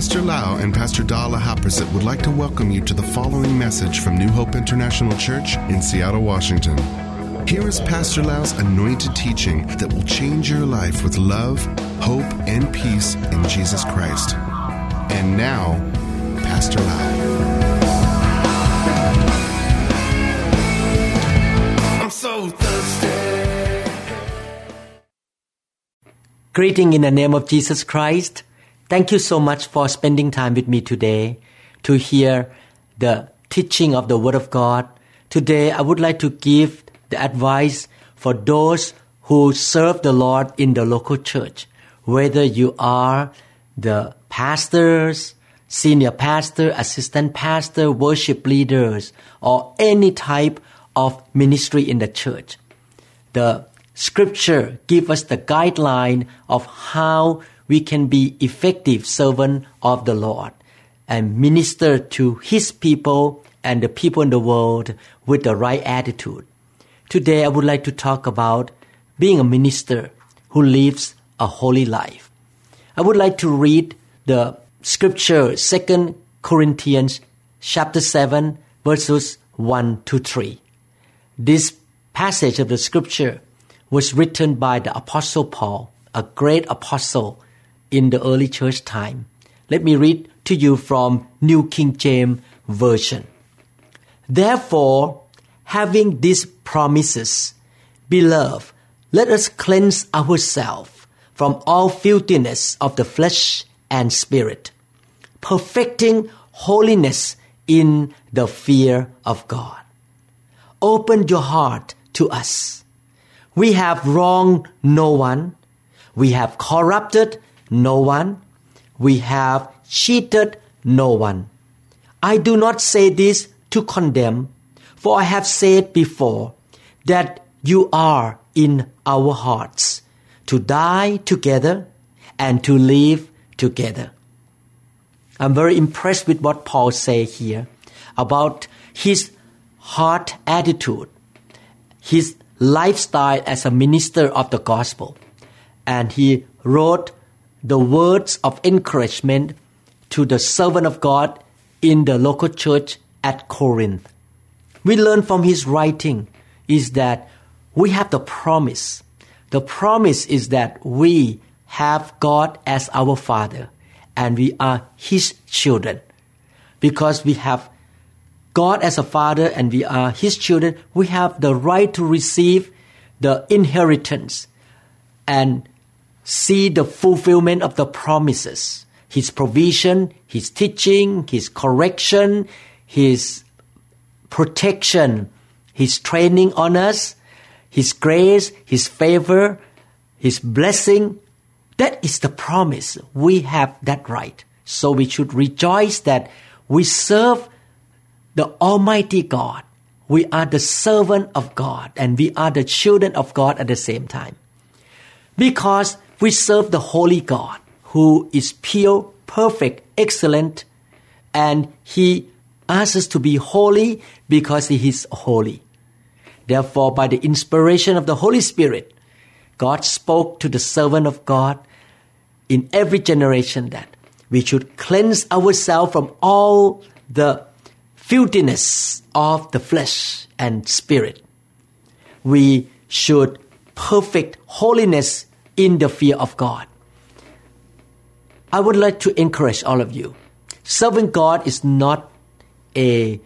Pastor Lau and Pastor Dala Haprasit would like to welcome you to the following message from New Hope International Church in Seattle, Washington. Here is Pastor Lau's anointed teaching that will change your life with love, hope, and peace in Jesus Christ. And now, Pastor Lau. I'm so thirsty. Greeting in the name of Jesus Christ. Thank you so much for spending time with me today to hear the teaching of the Word of God. Today, I would like to give the advice for those who serve the Lord in the local church, whether you are the pastors, senior pastor, assistant pastor, worship leaders, or any type of ministry in the church. The scripture give us the guideline of how we can be effective servant of the Lord and minister to his people and the people in the world with the right attitude. Today I would like to talk about being a minister who lives a holy life. I would like to read the scripture 2 Corinthians chapter 7 verses 1 to 3. This passage of the scripture was written by the apostle Paul, a great apostle in the early church time. Let me read to you from New King James Version. Therefore, having these promises, beloved, let us cleanse ourselves from all filthiness of the flesh and spirit, perfecting holiness in the fear of God. Open your heart to us. We have wronged no one. We have corrupted no one. We have cheated no one. I do not say this to condemn, for I have said before that you are in our hearts to die together and to live together. I'm very impressed with what Paul says here about his heart attitude, his lifestyle as a minister of the gospel. And he wrote the words of encouragement to the servant of God in the local church at Corinth. We learn from his writing is that we have the promise. The promise is that we have God as our Father and we are His children. Because we have God as a Father and we are His children, we have the right to receive the inheritance and see the fulfillment of the promises. His provision, His teaching, His correction, His protection, His training on us, His grace, His favor, His blessing. That is the promise. We have that right. So we should rejoice that we serve the Almighty God. We are the servant of God and we are the children of God at the same time. Because we serve the Holy God who is pure, perfect, excellent, and He asks us to be holy because He is holy. Therefore, by the inspiration of the Holy Spirit, God spoke to the servant of God in every generation that we should cleanse ourselves from all the filthiness of the flesh and spirit. We should perfect holiness in the fear of God. I would like to encourage all of you. Serving God is not a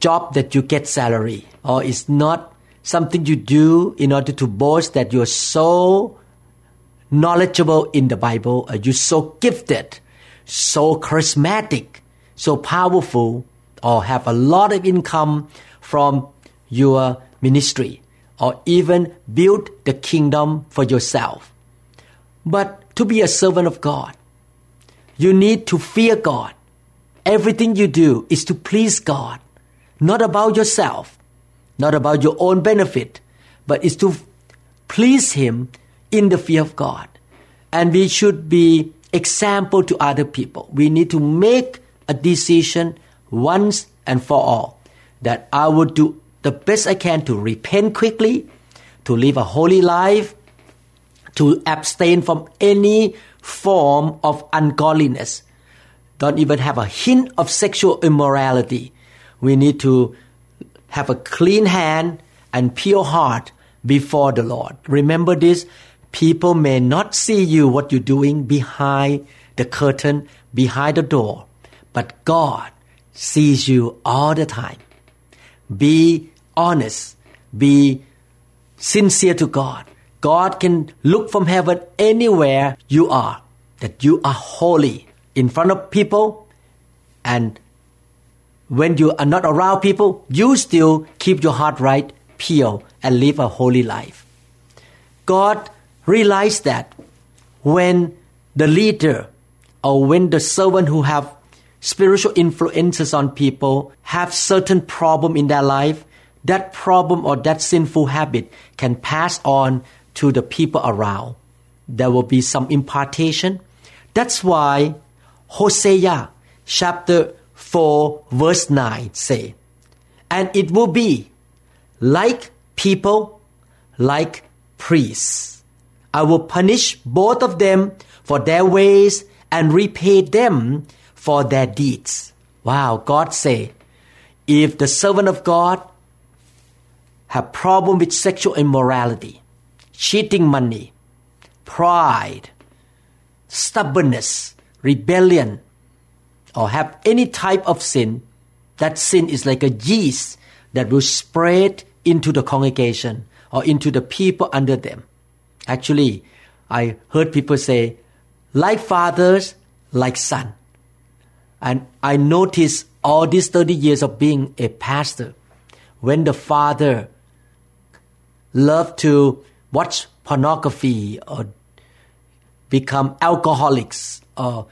job that you get salary or it's not something you do in order to boast that you're so knowledgeable in the Bible or you're so gifted, so charismatic, so powerful, or have a lot of income from your ministry or even build the kingdom for yourself. But to be a servant of God, you need to fear God. Everything you do is to please God, not about yourself, not about your own benefit, but is to please Him in the fear of God. And we should be example to other people. We need to make a decision once and for all that I will do the best I can to repent quickly, to live a holy life, to abstain from any form of ungodliness, don't even have a hint of sexual immorality. We need to have a clean hand and pure heart before the Lord. Remember this people may not see you what you're doing behind the curtain, behind the door, but God sees you all the time. Be honest, be sincere to God. God can look from heaven anywhere you are, that you are holy in front of people and when you are not around people, you still keep your heart right, pure, and live a holy life. God realized that when the leader or when the servant who have spiritual influences on people have certain problem in their life, that problem or that sinful habit can pass on to the people around. There will be some impartation. That's why Hosea chapter 4 verse 9 say, And it will be like people, like priests. I will punish both of them for their ways and repay them for their deeds. Wow, God say, if the servant of God have problem with sexual immorality, cheating money, pride, stubbornness, rebellion, or have any type of sin, that sin is like a yeast that will spread into the congregation or into the people under them. Actually, I heard people say, like fathers, like son. And I noticed all these 30 years of being a pastor, when the father loved to watch pornography or become alcoholics or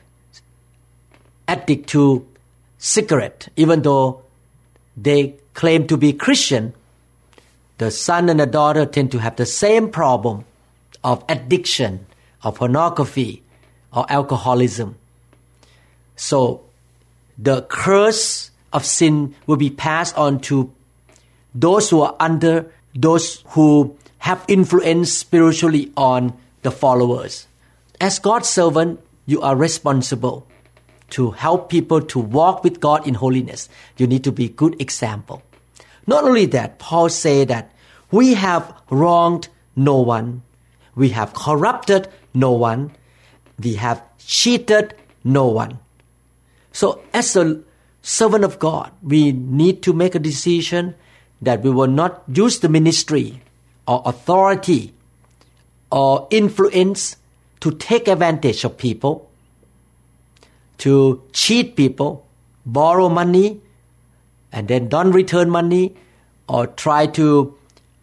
addict to cigarette, even though they claim to be Christian, the son and the daughter tend to have the same problem of addiction, of pornography, or alcoholism. So the curse of sin will be passed on to those who are under those who have influence spiritually on the followers. As God's servant, you are responsible to help people to walk with God in holiness. You need to be good example. Not only that, Paul say that we have wronged no one, we have corrupted no one, we have cheated no one. So as a servant of God, we need to make a decision that we will not use the ministry or authority or influence to take advantage of people, to cheat people, borrow money, and then don't return money, or try to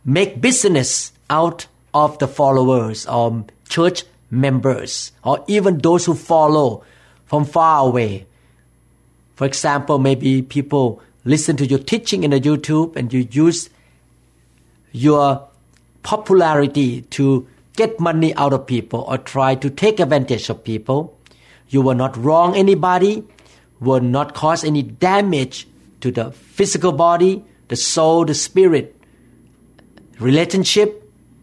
make business out of the followers or church members, or even those who follow from far away. For example, maybe people listen to your teaching in the YouTube and you use your popularity to get money out of people or try to take advantage of people. You will not wrong anybody, will not cause any damage to the physical body, the soul, the spirit, relationship,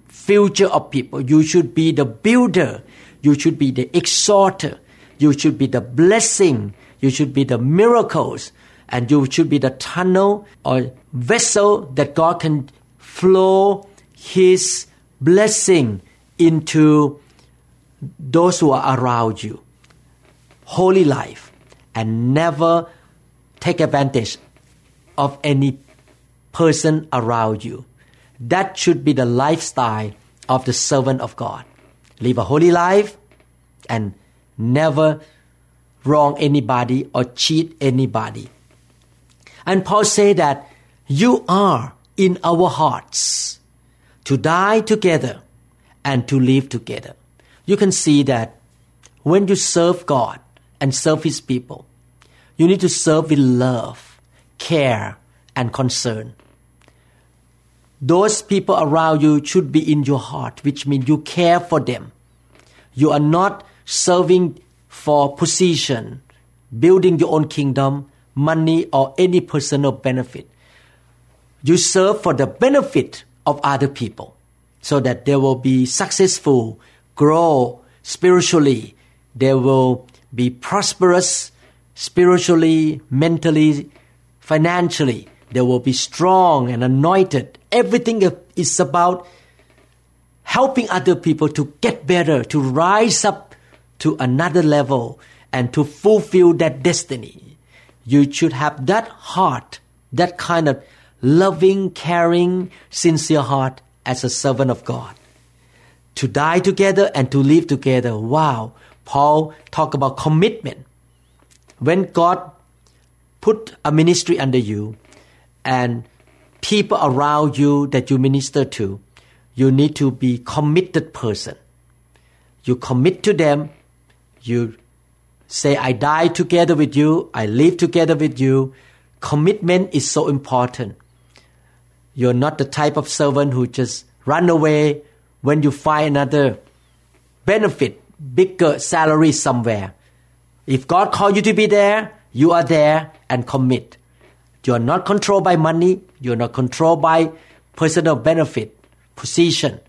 future of people. You should be the builder. You should be the exhorter. You should be the blessing. You should be the miracles. And you should be the tunnel or vessel that God can flow His blessing into those who are around you. Holy life and never take advantage of any person around you. That should be the lifestyle of the servant of God. Live a holy life and never wrong anybody or cheat anybody. And Paul say that you are in our hearts to die together and to live together. You can see that when you serve God and serve His people, you need to serve with love, care, and concern. Those people around you should be in your heart, which means you care for them. You are not serving for position, building your own kingdom, money, or any personal benefit. You serve for the benefit of other people so that they will be successful, grow spiritually, they will be prosperous, spiritually, mentally, financially. They will be strong and anointed. Everything is about helping other people to get better, to rise up to another level, and to fulfill that destiny. You should have that heart, that kind of loving, caring, sincere heart as a servant of God. To die together and to live together. Wow. Paul talk about commitment. When God put a ministry under you and people around you that you minister to, you need to be committed person. You commit to them. You say, I die together with you. I live together with you. Commitment is so important. You're not the type of servant who just run away when you find another benefit, bigger salary somewhere. If God called you to be there, you are there and commit. You are not controlled by money. You are not controlled by personal benefit, position.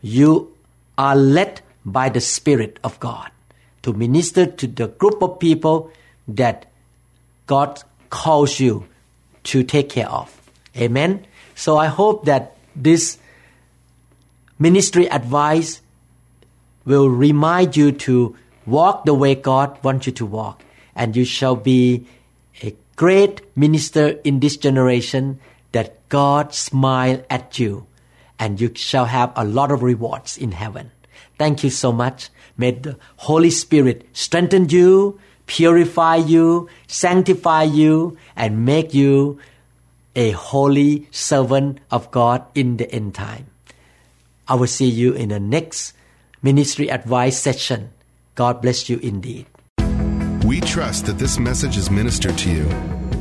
You are led by the Spirit of God to minister to the group of people that God calls you to take care of. Amen. So I hope that this ministry advice will remind you to walk the way God wants you to walk, and you shall be a great minister in this generation that God smile at you, and you shall have a lot of rewards in heaven. Thank you so much. May the Holy Spirit strengthen you, purify you, sanctify you, and make you a holy servant of God in the end time. I will see you in the next ministry advice session. God bless you indeed. We trust that this message is ministered to you.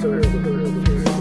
I'm so